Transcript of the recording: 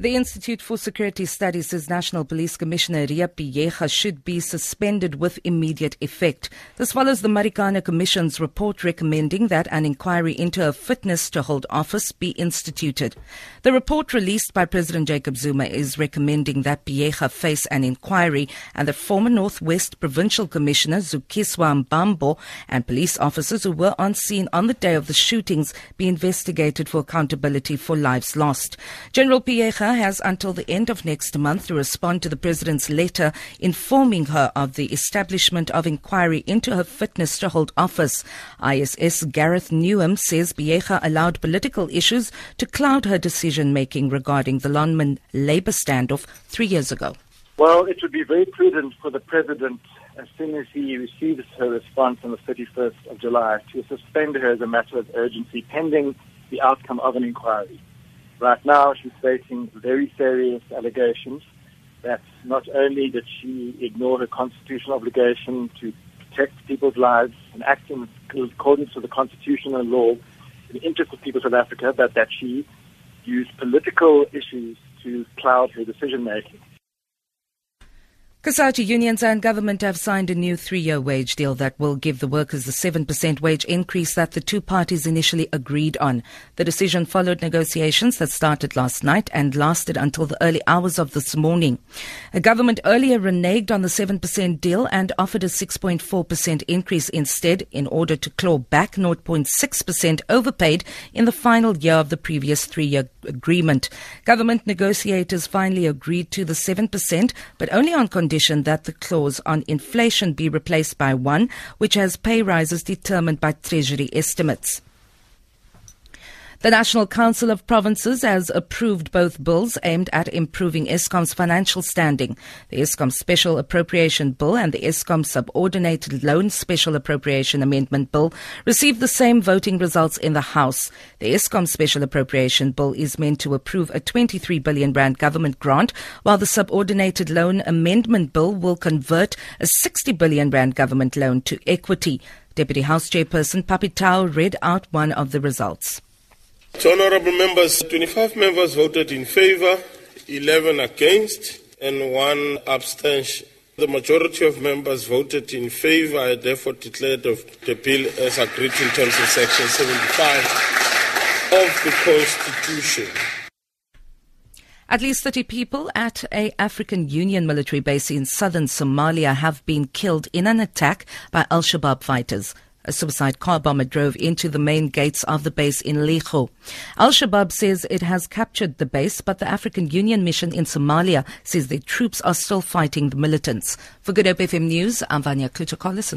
The Institute for Security Studies says National Police Commissioner Riah Phiyega should be suspended with immediate effect. This follows the Marikana Commission's report recommending that an inquiry into her fitness to hold office be instituted. The report released by President Jacob Zuma is recommending that Phiyega face an inquiry and that former Northwest Provincial Commissioner Zukiswa Mbombo and police officers who were on scene on the day of the shootings be investigated for accountability for lives lost. General Has until the end of next month to respond to the President's letter informing her of the establishment of inquiry into her fitness to hold office. ISS Gareth Newham says Phiyega allowed political issues to cloud her decision making regarding the Lonmin Labour standoff three years ago. Well, it would be very prudent for the President, as soon as he receives her response on the 31st of July, to suspend her as a matter of urgency pending the outcome of an inquiry. Right now, she's facing very serious allegations that not only did she ignore her constitutional obligation to protect people's lives and act in accordance with the constitutional law in the interest of people of South Africa, but that she used political issues to cloud her decision making. COSATU unions and government have signed a new three-year wage deal that will give the workers the 7% wage increase that the two parties initially agreed on. The decision followed negotiations that started last night and lasted until the early hours of this morning. The government earlier reneged on the 7% deal and offered a 6.4% increase instead in order to claw back 0.6% overpaid in the final year of the previous three-year agreement. Government negotiators finally agreed to the 7%, but only on condition that the clause on inflation be replaced by one which has pay rises determined by Treasury estimates. The National Council of Provinces has approved both bills aimed at improving Eskom's financial standing. The Eskom Special Appropriation Bill and the Eskom Subordinated Loan Special Appropriation Amendment Bill received the same voting results in the House. The Eskom Special Appropriation Bill is meant to approve a 23 billion rand government grant, while the Subordinated Loan Amendment Bill will convert a 60 billion rand government loan to equity. Deputy House Chairperson Papitau read out one of the results. So, honorable members, 25 members voted in favor, 11 against, and one abstention. The majority of members voted in favor. I therefore declared of the bill as agreed in terms of Section 75 of the Constitution. At least 30 people at a African Union military base in southern Somalia have been killed in an attack by Al-Shabaab fighters. A suicide car bomber drove into the main gates of the base in Leego. Al Shabaab says it has captured the base, but the African Union mission in Somalia says their troops are still fighting the militants. For Good Hope FM News, I'm Vanya Kluter-Collison.